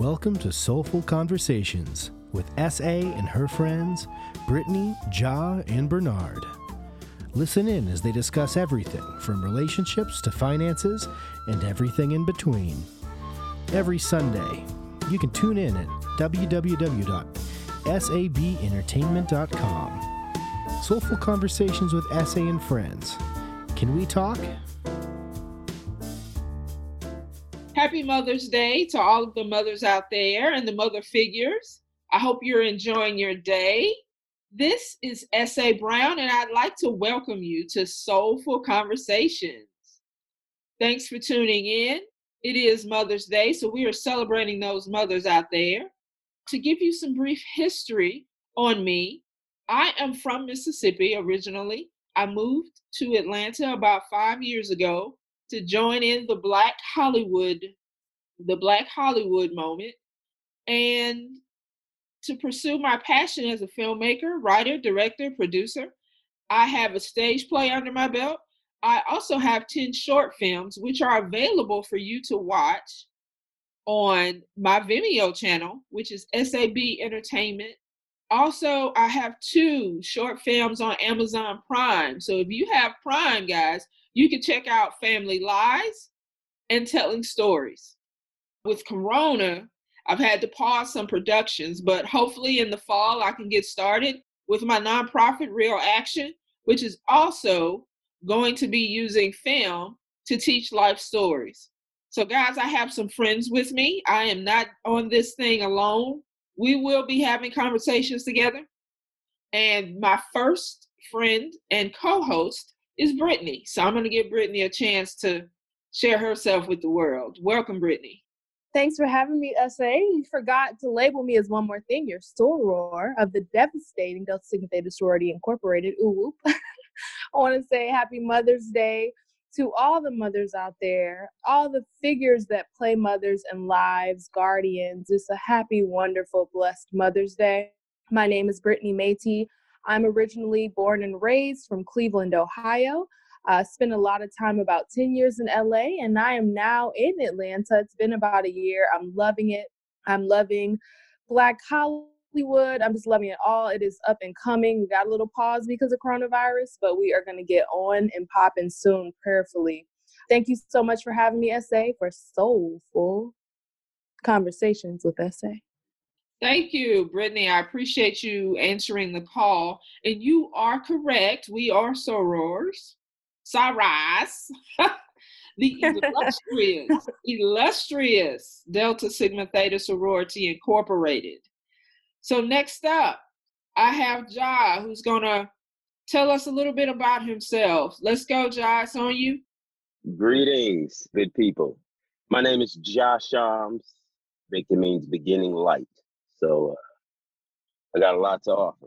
Welcome to Soulful Conversations with S.A. and her friends, Brittany, Ja, and Bernard. Listen in as they discuss everything from relationships to finances and everything in between. Every Sunday, you can tune in at www.sabentertainment.com. Soulful Conversations with S.A. and Friends. Can we talk? Happy Mother's Day to all of the mothers out there and the mother figures. I hope you're enjoying your day. This is S.A. Brown, and I'd like to welcome you to Soulful Conversations. Thanks for tuning in. It is Mother's Day, so we are celebrating those mothers out there. To give you some brief history on me, I am from Mississippi originally. I moved to Atlanta about five years ago to join in the Black Hollywood, the Black Hollywood moment, and to pursue my passion as a filmmaker, writer, director, producer. I have a stage play under my belt. I also have 10 short films, which are available for you to watch on my Vimeo channel, which is SAB Entertainment. Also, I have two short films on Amazon Prime. So if you have Prime, guys, you can check out Family Lies and Telling Stories. With Corona, I've had to pause some productions, but hopefully in the fall I can get started with my nonprofit Real Action, which is also going to be using film to teach life stories. So, guys, I have some friends with me. I am not on this thing alone. We will be having conversations together. And my first friend and co host is Brittany. So I'm going to give Brittany a chance to share herself with the world. Welcome, Brittany. Thanks for having me, SA. You forgot to label me as one more thing. Your soror of the devastating Delta Sigma Theta Sorority Incorporated. Ooh, I want to say Happy Mother's Day to all the mothers out there, all the figures that play mothers and lives, guardians. It's a happy, wonderful, blessed Mother's Day. My name is Brittany Métis. I'm originally born and raised from Cleveland, Ohio. Uh, spent a lot of time, about 10 years in LA, and I am now in Atlanta. It's been about a year. I'm loving it. I'm loving Black Hollywood. I'm just loving it all. It is up and coming. We got a little pause because of coronavirus, but we are going to get on and popping soon, prayerfully. Thank you so much for having me, SA, for soulful conversations with SA. Thank you, Brittany. I appreciate you answering the call. And you are correct. We are sorors, sorors. the illustrious, illustrious Delta Sigma Theta Sorority Incorporated. So next up, I have Ja, who's gonna tell us a little bit about himself. Let's go, Ja. It's on you. Greetings, good people. My name is Ja Shams. Victor means beginning light. So uh, I got a lot to offer.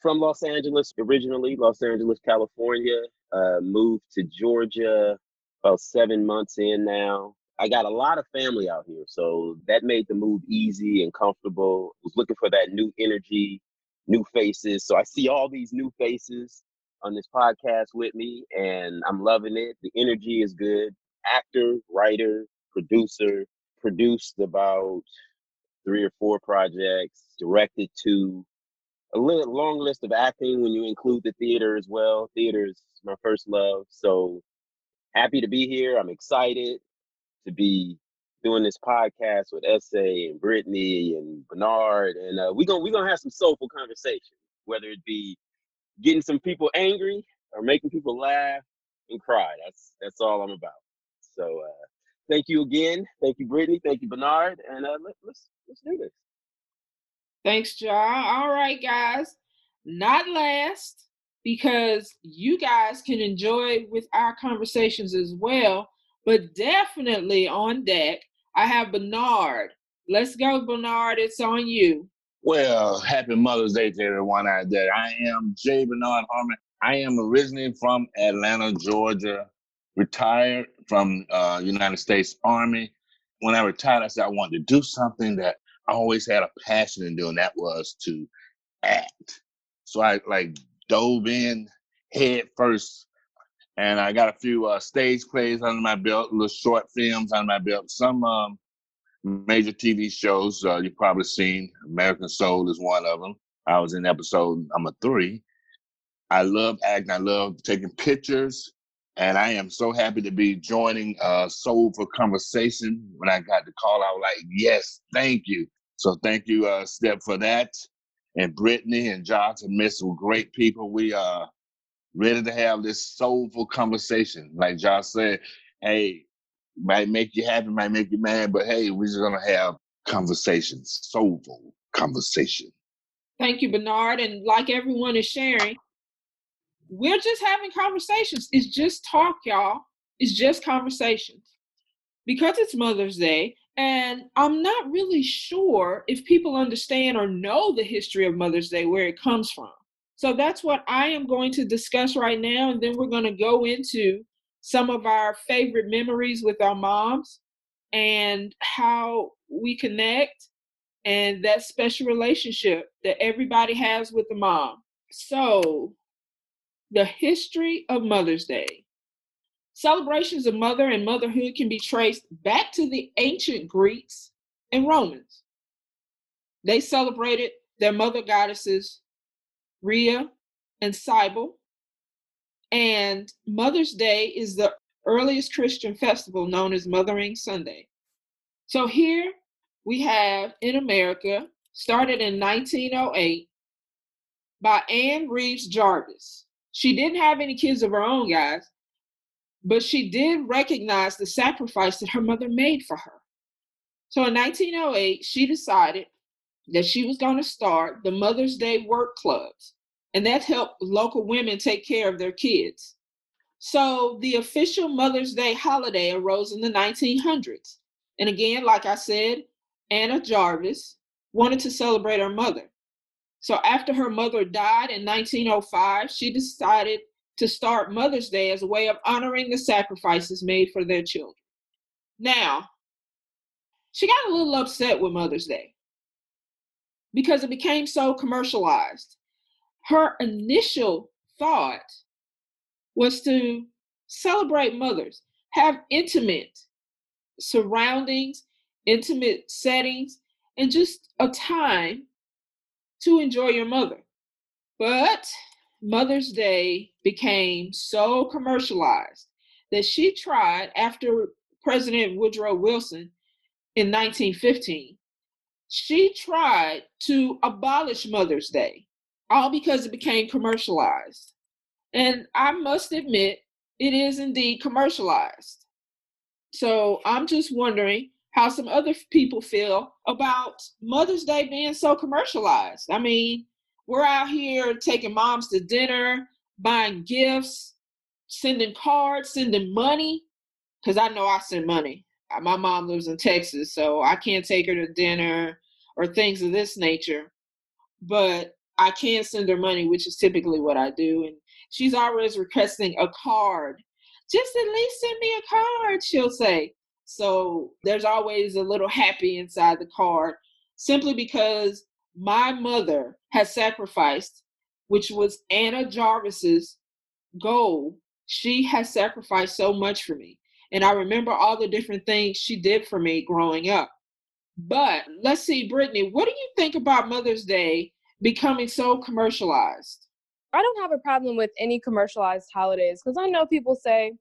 From Los Angeles, originally, Los Angeles, California, uh, moved to Georgia about seven months in now. I got a lot of family out here, so that made the move easy and comfortable. Was looking for that new energy, new faces. So I see all these new faces on this podcast with me, and I'm loving it. The energy is good. Actor, writer, producer, produced about three or four projects, directed to a long list of acting when you include the theater as well. Theater is my first love. So happy to be here. I'm excited to be doing this podcast with SA and Brittany and Bernard. And uh, we're gonna we're gonna have some soulful conversation, whether it be getting some people angry or making people laugh and cry. That's that's all I'm about. So uh, thank you again. Thank you, Brittany. Thank you, Bernard. And uh, let, let's let's do this. Thanks, John. All right, guys. Not last, because you guys can enjoy with our conversations as well, but definitely on deck, I have Bernard. Let's go, Bernard. It's on you. Well, happy Mother's Day to everyone out there. I am Jay Bernard Harmon. I am originally from Atlanta, Georgia, retired from uh, United States Army. When I retired, I said I wanted to do something that I always had a passion in doing. That was to act. So I like dove in head first, and I got a few uh, stage plays under my belt, little short films under my belt, some um, major TV shows. Uh, you've probably seen American Soul is one of them. I was in episode number three. I love acting. I love taking pictures. And I am so happy to be joining uh, for Conversation. When I got the call, I was like, yes, thank you. So thank you, uh, Step, for that. And Brittany and Josh and Miss great people. We are uh, ready to have this soulful conversation. Like Josh said, hey, might make you happy, might make you mad, but hey, we're just gonna have conversations, soulful conversation. Thank you, Bernard. And like everyone is sharing, we're just having conversations. It's just talk, y'all. It's just conversations. Because it's Mother's Day, and I'm not really sure if people understand or know the history of Mother's Day, where it comes from. So that's what I am going to discuss right now. And then we're going to go into some of our favorite memories with our moms and how we connect and that special relationship that everybody has with the mom. So, the history of Mother's Day. Celebrations of mother and motherhood can be traced back to the ancient Greeks and Romans. They celebrated their mother goddesses, Rhea and Cybele. And Mother's Day is the earliest Christian festival known as Mothering Sunday. So here we have in America, started in 1908 by Ann Reeves Jarvis. She didn't have any kids of her own, guys, but she did recognize the sacrifice that her mother made for her. So in 1908, she decided that she was going to start the Mother's Day work clubs, and that helped local women take care of their kids. So the official Mother's Day holiday arose in the 1900s. And again, like I said, Anna Jarvis wanted to celebrate her mother. So after her mother died in 1905, she decided to start Mother's Day as a way of honoring the sacrifices made for their children. Now, she got a little upset with Mother's Day because it became so commercialized. Her initial thought was to celebrate mothers, have intimate surroundings, intimate settings, and just a time to enjoy your mother. But Mother's Day became so commercialized that she tried after President Woodrow Wilson in 1915, she tried to abolish Mother's Day, all because it became commercialized. And I must admit, it is indeed commercialized. So I'm just wondering how some other people feel about Mother's Day being so commercialized. I mean, we're out here taking moms to dinner, buying gifts, sending cards, sending money. Because I know I send money. Uh, my mom lives in Texas, so I can't take her to dinner or things of this nature. But I can send her money, which is typically what I do. And she's always requesting a card. Just at least send me a card, she'll say. So there's always a little happy inside the card simply because my mother has sacrificed, which was Anna Jarvis's goal. She has sacrificed so much for me. And I remember all the different things she did for me growing up. But let's see, Brittany, what do you think about Mother's Day becoming so commercialized? I don't have a problem with any commercialized holidays because I know people say,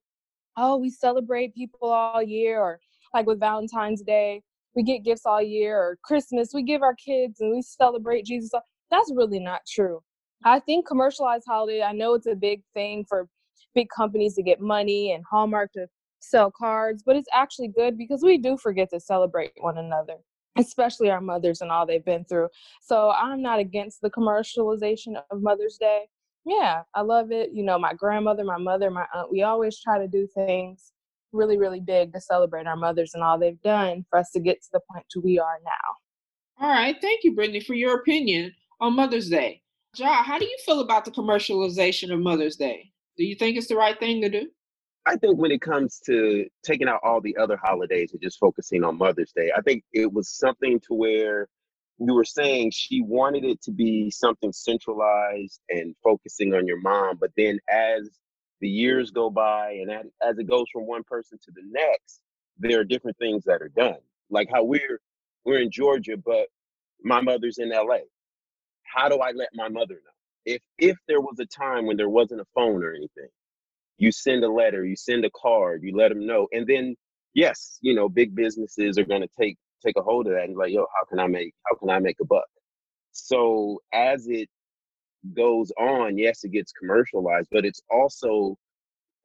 oh, we celebrate people all year, or like with Valentine's Day, we get gifts all year, or Christmas, we give our kids and we celebrate Jesus. That's really not true. I think commercialized holiday, I know it's a big thing for big companies to get money and Hallmark to sell cards, but it's actually good because we do forget to celebrate one another, especially our mothers and all they've been through. So I'm not against the commercialization of Mother's Day. Yeah, I love it. You know, my grandmother, my mother, my aunt, we always try to do things really, really big to celebrate our mothers and all they've done for us to get to the point to we are now. All right. Thank you, Brittany, for your opinion on Mother's Day. Ja, how do you feel about the commercialization of Mother's Day? Do you think it's the right thing to do? I think when it comes to taking out all the other holidays and just focusing on Mother's Day, I think it was something to where you were saying she wanted it to be something centralized and focusing on your mom. But then as the years go by and as it goes from one person to the next, there are different things that are done. Like how we're we're in Georgia, but my mother's in LA. How do I let my mother know? If if there was a time when there wasn't a phone or anything, you send a letter, you send a card, you let them know, and then yes, you know, big businesses are going to take take a hold of that and like, yo, how can I make how can I make a buck? So as it goes on, yes, it gets commercialized, but it's also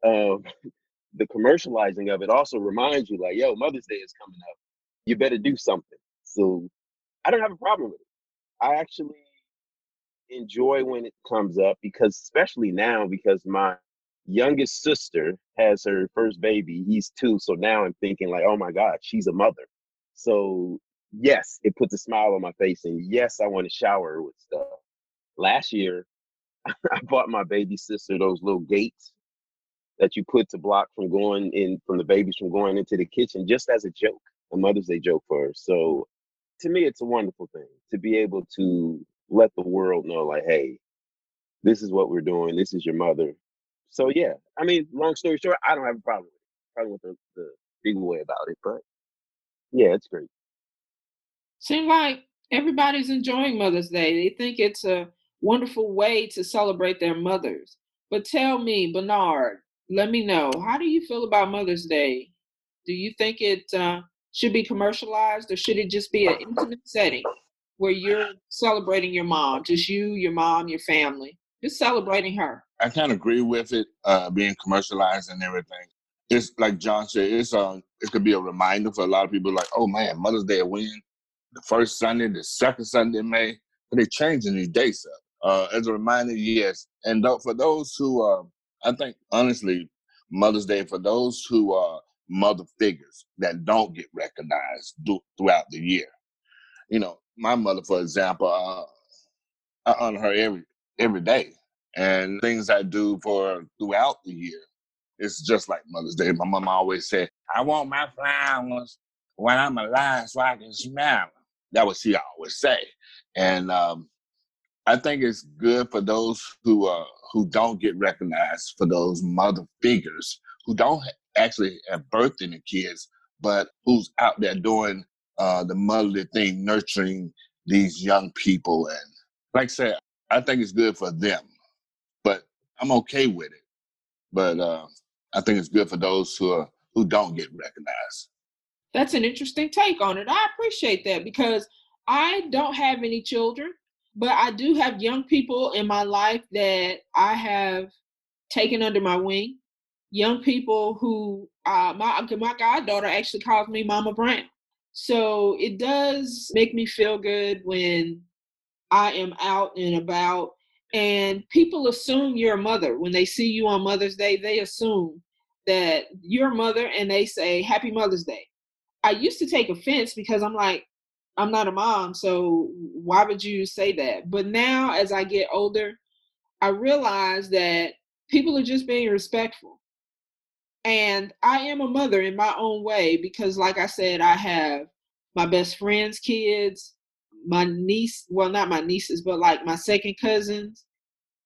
uh, the commercializing of it also reminds you, like, yo, Mother's Day is coming up. You better do something. So I don't have a problem with it. I actually enjoy when it comes up because, especially now, because my youngest sister has her first baby. He's two. So now I'm thinking, like, oh my God, she's a mother. So, yes, it puts a smile on my face. And yes, I want to shower with stuff. Last year, I bought my baby sister those little gates that you put to block from going in from the babies from going into the kitchen just as a joke, a Mother's Day joke for her. So to me it's a wonderful thing to be able to let the world know like, hey, this is what we're doing, this is your mother. So yeah, I mean, long story short, I don't have a problem with it. Problem with the, the big way about it, but yeah, it's great. Seems like everybody's enjoying Mother's Day. They think it's a wonderful way to celebrate their mothers. But tell me, Bernard, let me know. How do you feel about Mother's Day? Do you think it uh, should be commercialized or should it just be an intimate setting where you're celebrating your mom, just you, your mom, your family, just celebrating her? I of agree with it uh, being commercialized and everything. It's like John said, it's uh, it could be a reminder for a lot of people like, oh man, Mother's Day when? The first Sunday, the second Sunday in May. But They're changing these dates up. Uh, as a reminder, yes. And for those who uh, I think honestly, Mother's Day for those who are mother figures that don't get recognized do, throughout the year. You know, my mother, for example, uh, I honor her every every day, and things I do for throughout the year. It's just like Mother's Day. My mom always said, "I want my flowers when I'm alive so I can smell them." That was she always say, and um, I think it's good for those who uh, who don't get recognized, for those mother figures who don't actually have birthed any kids, but who's out there doing uh, the motherly thing, nurturing these young people. And like I said, I think it's good for them, but I'm okay with it. But uh, I think it's good for those who are, who don't get recognized. That's an interesting take on it. I appreciate that because I don't have any children but I do have young people in my life that I have taken under my wing. Young people who uh, my my goddaughter actually calls me Mama Brown. So it does make me feel good when I am out and about and people assume you're a mother when they see you on Mother's Day. They assume that you're a mother and they say Happy Mother's Day. I used to take offense because I'm like, I'm not a mom, so why would you say that? But now, as I get older, I realize that people are just being respectful. And I am a mother in my own way because, like I said, I have my best friend's kids, my niece, well, not my nieces, but like my second cousins,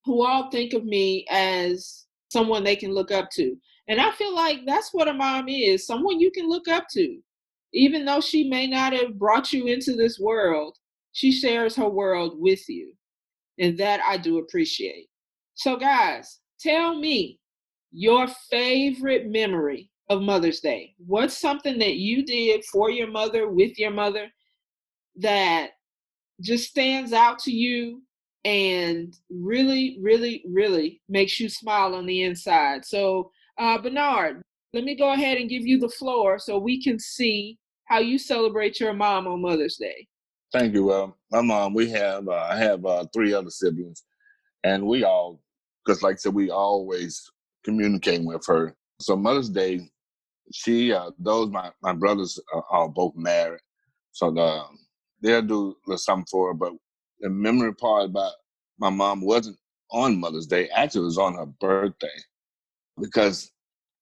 who all think of me as someone they can look up to. And I feel like that's what a mom is someone you can look up to even though she may not have brought you into this world, she shares her world with you. And that I do appreciate. So, guys, tell me your favorite memory of Mother's Day. What's something that you did for your mother, with your mother, that just stands out to you and really, really, really makes you smile on the inside? So, uh, Bernard, let me go ahead and give you the floor so we can see how you celebrate your mom on Mother's Day. Thank you. Well, my mom, we have uh, I have uh, three other siblings, and we all, because like I said, we always communicating with her. So Mother's Day, she uh, those my my brothers are, are both married, so the, they'll do something for her. But the memory part about my mom wasn't on Mother's Day. Actually, it was on her birthday, because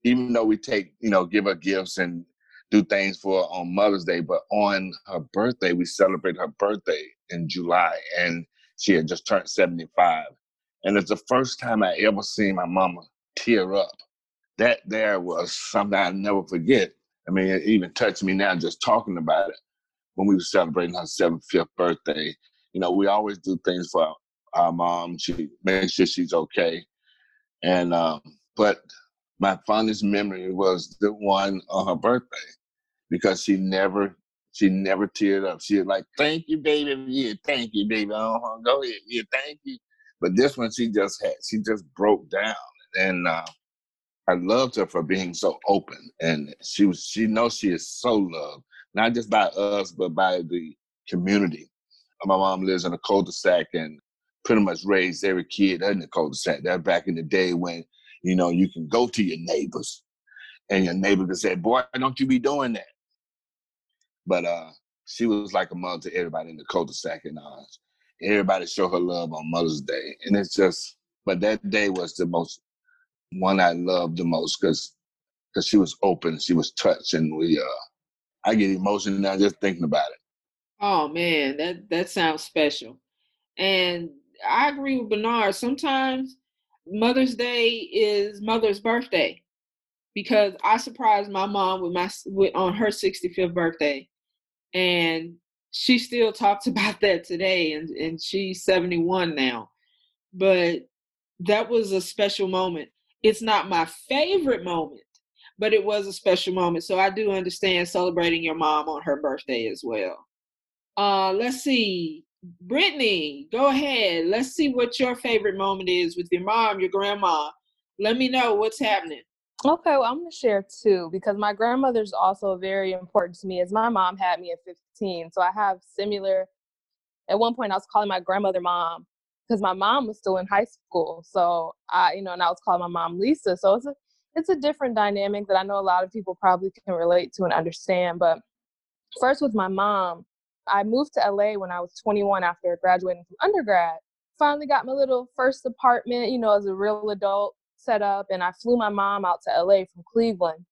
even though we take you know give her gifts and do things for on Mother's Day, but on her birthday, we celebrate her birthday in July, and she had just turned 75. And it's the first time I ever seen my mama tear up. That there was something I'll never forget. I mean, it even touched me now just talking about it. When we were celebrating her 75th birthday, you know, we always do things for our mom. She makes sure she's okay. And, um, but my fondest memory was the one on her birthday because she never she never teared up. She was like, "Thank you, baby. Yeah, thank you, baby. Uh-huh. Go ahead. Yeah, thank you." But this one, she just had, she just broke down, and uh, I loved her for being so open, and she was, she knows she is so loved, not just by us, but by the community. My mom lives in a cul-de-sac and pretty much raised every kid in the cul-de-sac. That back in the day when you know you can go to your neighbors, and your neighbor can say, "Boy, don't you be doing that." But uh, she was like a mother to everybody in the cul-de-sac and uh, everybody show her love on Mother's Day. And it's just, but that day was the most one I loved the most because because she was open, she was touched, and we uh, I get emotional now just thinking about it. Oh man, that that sounds special. And I agree with Bernard. Sometimes Mother's Day is Mother's birthday because I surprised my mom with my with, on her 65th birthday and she still talks about that today and, and she's 71 now but that was a special moment. It's not my favorite moment but it was a special moment so i do understand celebrating your mom on her birthday as well. Uh let's see brittany go ahead. Let's see what your favorite moment is with your mom your grandma. Let me know what's happening Okay, well, I'm to share two because my grandmother's also very important to me as my mom had me at 15. So I have similar, at one point, I was calling my grandmother mom because my mom was still in high school. So I, you know, and I was calling my mom Lisa. So it's a, it's a different dynamic that I know a lot of people probably can relate to and understand. But first with my mom, I moved to LA when I was 21 after graduating from undergrad. Finally got my little first apartment, you know, as a real adult set up and I flew my mom out to LA from Cleveland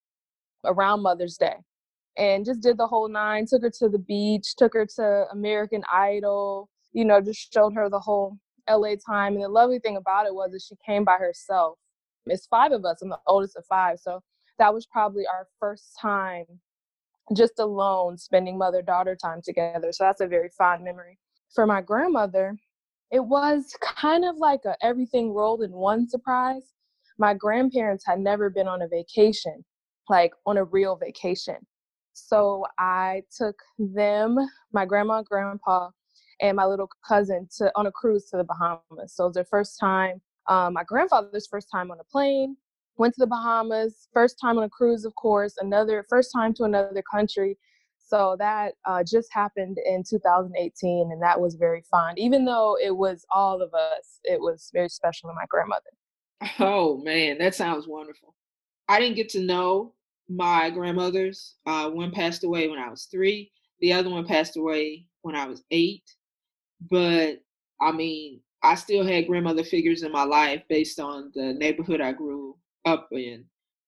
around Mother's Day and just did the whole nine, took her to the beach, took her to American Idol, you know, just showed her the whole LA time. And the lovely thing about it was that she came by herself. It's five of us. I'm the oldest of five. So that was probably our first time just alone spending mother daughter time together. So that's a very fond memory. For my grandmother, it was kind of like a everything rolled in one surprise my grandparents had never been on a vacation, like on a real vacation. So I took them, my grandma and grandpa, and my little cousin to on a cruise to the Bahamas. So it was their first time, um, my grandfather's first time on a plane, went to the Bahamas, first time on a cruise, of course, another first time to another country. So that uh, just happened in 2018, and that was very fun. Even though it was all of us, it was very special to my grandmother. Oh man, that sounds wonderful. I didn't get to know my grandmothers. Uh, one passed away when I was three. The other one passed away when I was eight. But I mean, I still had grandmother figures in my life based on the neighborhood I grew up in.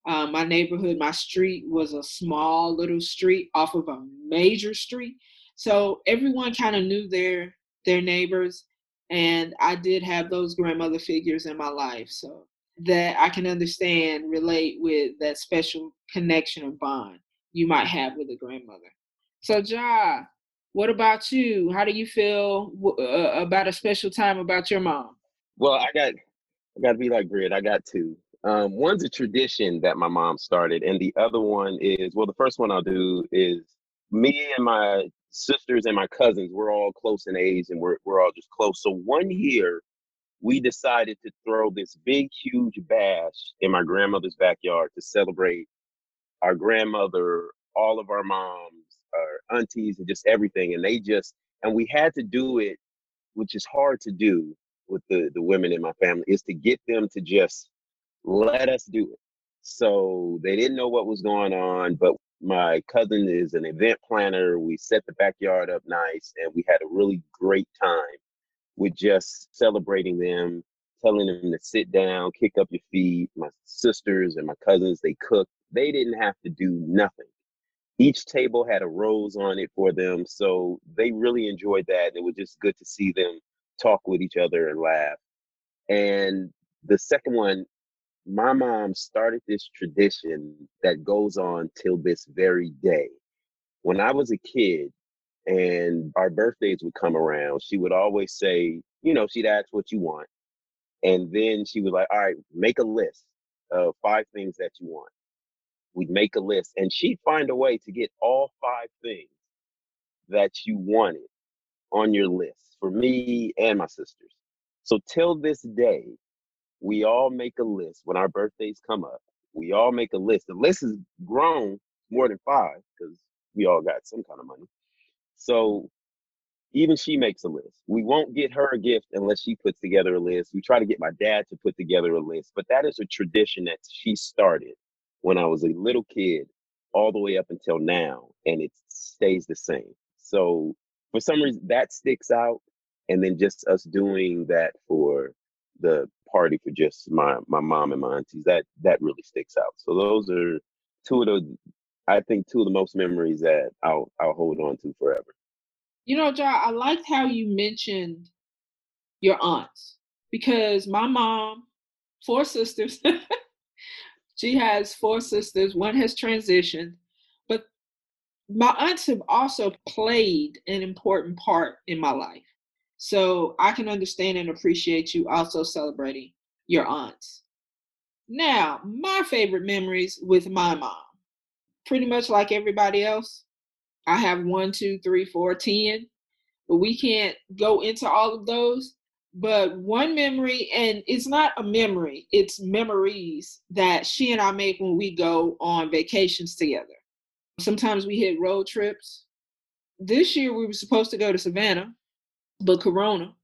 Um, my neighborhood, my street was a small little street off of a major street, so everyone kind of knew their their neighbors and I did have those grandmother figures in my life, so that I can understand, relate with that special connection and bond you might have with a grandmother. So, Ja, what about you? How do you feel uh, about a special time about your mom? Well, I got, I got to be like Britt. I got two. Um, one's a tradition that my mom started, and the other one is well, the first one I'll do is me and my sisters and my cousins, we're all close in age and we're, we're all just close. So one year, we decided to throw this big, huge bash in my grandmother's backyard to celebrate our grandmother, all of our moms, our aunties, and just everything. And they just, and we had to do it, which is hard to do with the, the women in my family, is to get them to just let us do it. So they didn't know what was going on, but my cousin is an event planner. We set the backyard up nice and we had a really great time with just celebrating them, telling them to sit down, kick up your feet. My sisters and my cousins, they cooked. They didn't have to do nothing. Each table had a rose on it for them. So they really enjoyed that. It was just good to see them talk with each other and laugh. And the second one my mom started this tradition that goes on till this very day. When I was a kid and our birthdays would come around, she would always say, you know, she'd ask what you want. And then she was like, all right, make a list of five things that you want. We'd make a list and she'd find a way to get all five things that you wanted on your list for me and my sisters. So till this day, we all make a list when our birthdays come up. We all make a list. The list has grown more than five because we all got some kind of money. So even she makes a list. We won't get her a gift unless she puts together a list. We try to get my dad to put together a list, but that is a tradition that she started when I was a little kid all the way up until now, and it stays the same. So for some reason, that sticks out. And then just us doing that for the party for just my my mom and my aunties that that really sticks out. So those are two of the i think two of the most memories that i'll i'll hold on to forever. You know John, i liked how you mentioned your aunts because my mom four sisters she has four sisters one has transitioned but my aunts have also played an important part in my life so I can understand and appreciate you also celebrating your aunts. Now, my favorite memories with my mom. Pretty much like everybody else, I have one, two, three, four, ten, but we can't go into all of those. But one memory, and it's not a memory, it's memories that she and I make when we go on vacations together. Sometimes we hit road trips. This year we were supposed to go to Savannah but Corona.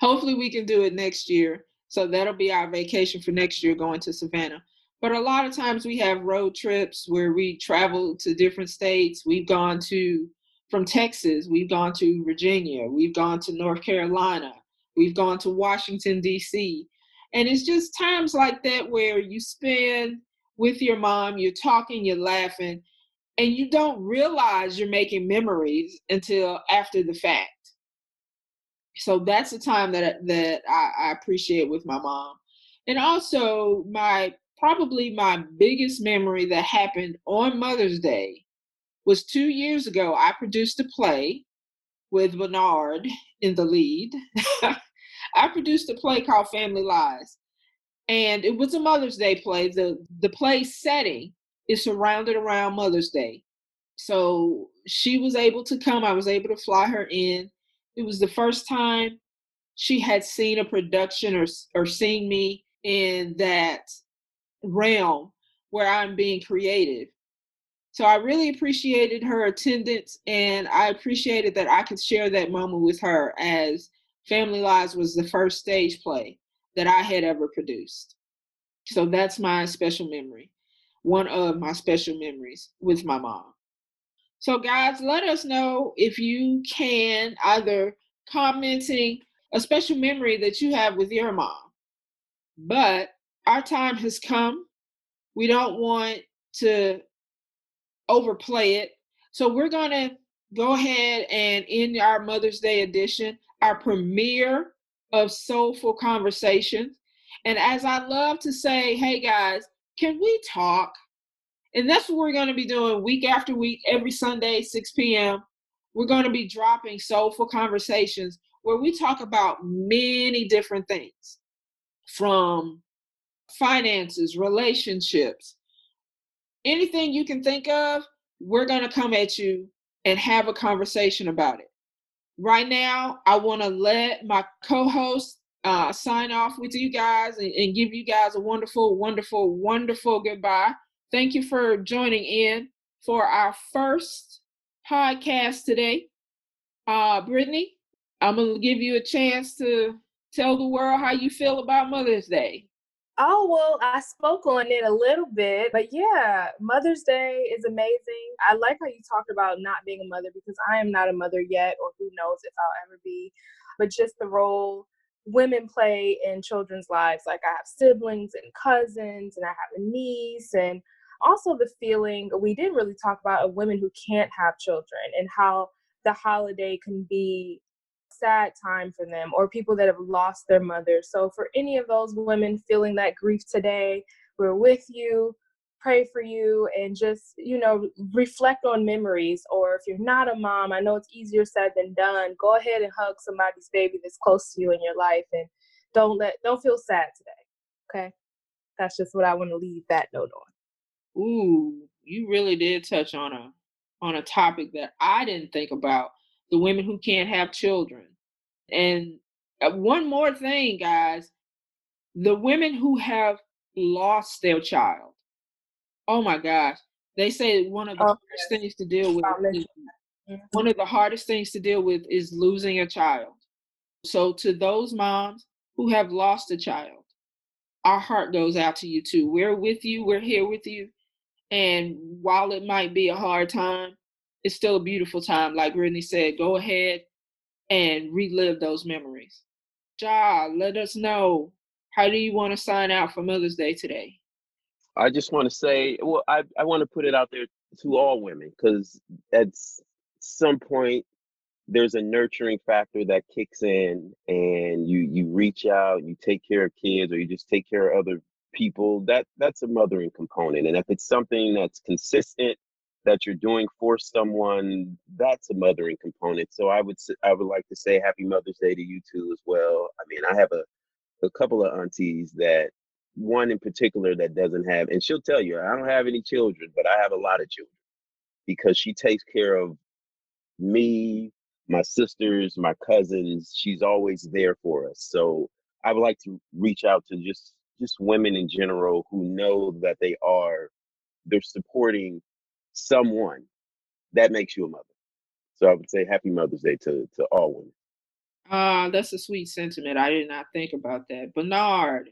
Hopefully, we can do it next year. So that'll be our vacation for next year going to Savannah. But a lot of times we have road trips where we travel to different states. We've gone to from Texas, we've gone to Virginia, we've gone to North Carolina, we've gone to Washington, D.C. And it's just times like that where you spend with your mom, you're talking, you're laughing, and you don't realize you're making memories until after the fact so that's the time that uh, that I, I appreciate with my mom. And also my probably my biggest memory that happened on mother's day was two years ago i produced a play with bernard in the lead. I produced a play called family lies and it was a mother's day play. The the play setting is surrounded around mother's day. So she was able to come i was able to fly her in it was the first time she had seen a production or or seen me in that realm where I'm being creative. So I really appreciated her attendance and I appreciated that I could share that moment with her as Family Lies was the first stage play that I had ever produced. So that's my special memory. One of my special memories with my mom. So, guys, let us know if you can either commenting a special memory that you have with your mom. But our time has come. We don't want to overplay it. So, we're going to go ahead and end our Mother's Day edition, our premiere of Soulful Conversations. And as I love to say, hey guys, can we talk? And that's what we're going to be doing week after week, every Sunday, 6 p.m. We're going to be dropping soulful conversations where we talk about many different things from finances, relationships, anything you can think of, we're going to come at you and have a conversation about it. Right now, I want to let my co host uh, sign off with you guys and, and give you guys a wonderful, wonderful, wonderful goodbye. Thank you for joining in for our first podcast today. Uh, Brittany, I'm going to give you a chance to tell the world how you feel about Mother's Day. Oh, well, I spoke on it a little bit, but yeah, Mother's Day is amazing. I like how you talked about not being a mother because I am not a mother yet, or who knows if I'll ever be, but just the role women play in children's lives. Like I have siblings and cousins, and I have a niece, and also the feeling we didn't really talk about of women who can't have children and how the holiday can be sad time for them or people that have lost their mother. So, for any of those women feeling that grief today, we're with you, pray for you, and just, you know, reflect on memories. Or if you're not a mom, I know it's easier said than done. Go ahead and hug somebody's baby that's close to you in your life and don't let, don't feel sad today. Okay. That's just what I want to leave that note on. Ooh, you really did touch on a on a topic that I didn't think about the women who can't have children. And uh, one more thing, guys the women who have lost their child. Oh my gosh. They say one of the oh, hardest yes. things to deal with is, mm-hmm. one of the hardest things to deal with is losing a child. So to those moms who have lost a child, our heart goes out to you too. We're with you, we're here with you. And while it might be a hard time, it's still a beautiful time. Like Brittany said, go ahead and relive those memories. Ja, let us know. How do you want to sign out for Mother's Day today? I just want to say, well, I, I want to put it out there to all women because at some point there's a nurturing factor that kicks in and you you reach out, you take care of kids or you just take care of other people. That that's a mothering component. And if it's something that's consistent that you're doing for someone, that's a mothering component. So I would I would like to say Happy Mother's Day to you too as well. I mean, I have a a couple of aunties that one in particular that doesn't have, and she'll tell you, I don't have any children, but I have a lot of children because she takes care of me, my sisters, my cousins. She's always there for us. So I would like to reach out to just just women in general who know that they are they're supporting someone, that makes you a mother. So I would say happy Mother's Day to, to all women. Ah, uh, that's a sweet sentiment. I did not think about that. Bernard,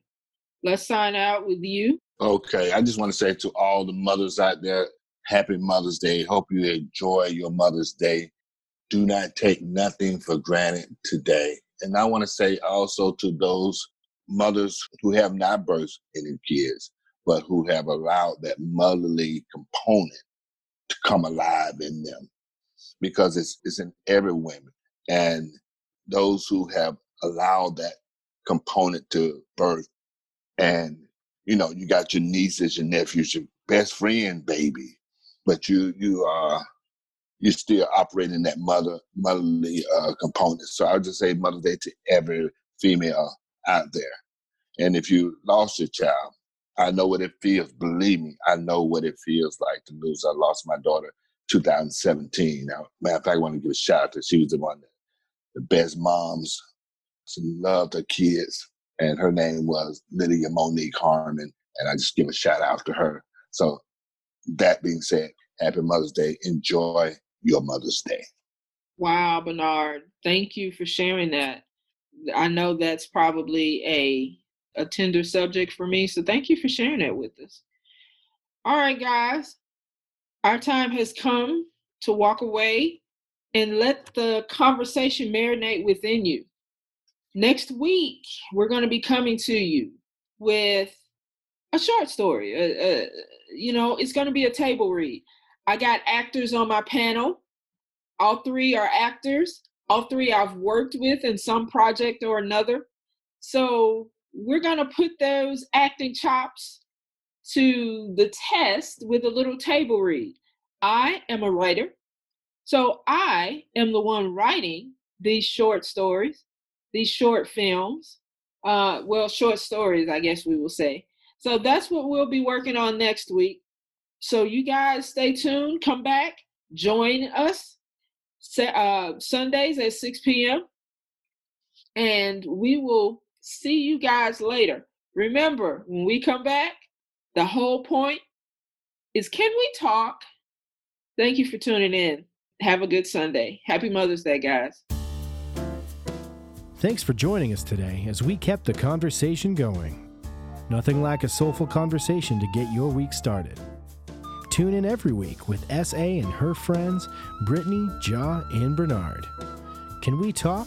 let's sign out with you. Okay. I just want to say to all the mothers out there, happy Mother's Day. Hope you enjoy your Mother's Day. Do not take nothing for granted today. And I want to say also to those mothers who have not birthed any kids, but who have allowed that motherly component to come alive in them because it's, it's in every woman. And those who have allowed that component to birth and you know you got your nieces your nephews your best friend baby but you you are you're still operating that mother motherly uh, component so i'll just say mother's day to every female out there and if you lost your child I know what it feels. Believe me, I know what it feels like to lose. I lost my daughter 2017. Now, matter of fact, I want to give a shout out to she was the one that the best moms. She loved her kids, and her name was Lydia Monique Harmon. And I just give a shout out to her. So, that being said, happy Mother's Day. Enjoy your Mother's Day. Wow, Bernard. Thank you for sharing that. I know that's probably a a tender subject for me. So thank you for sharing that with us. All right, guys, our time has come to walk away and let the conversation marinate within you. Next week, we're going to be coming to you with a short story. Uh, uh, you know, it's going to be a table read. I got actors on my panel. All three are actors. All three I've worked with in some project or another. So we're going to put those acting chops to the test with a little table read. I am a writer, so I am the one writing these short stories, these short films. Uh, well, short stories, I guess we will say. So that's what we'll be working on next week. So you guys stay tuned, come back, join us uh, Sundays at 6 p.m. And we will see you guys later. Remember, when we come back, the whole point is can we talk? Thank you for tuning in. Have a good Sunday. Happy Mother's Day, guys. Thanks for joining us today as we kept the conversation going. Nothing like a soulful conversation to get your week started. Tune in every week with SA and her friends, Brittany, Ja, and Bernard. Can we talk?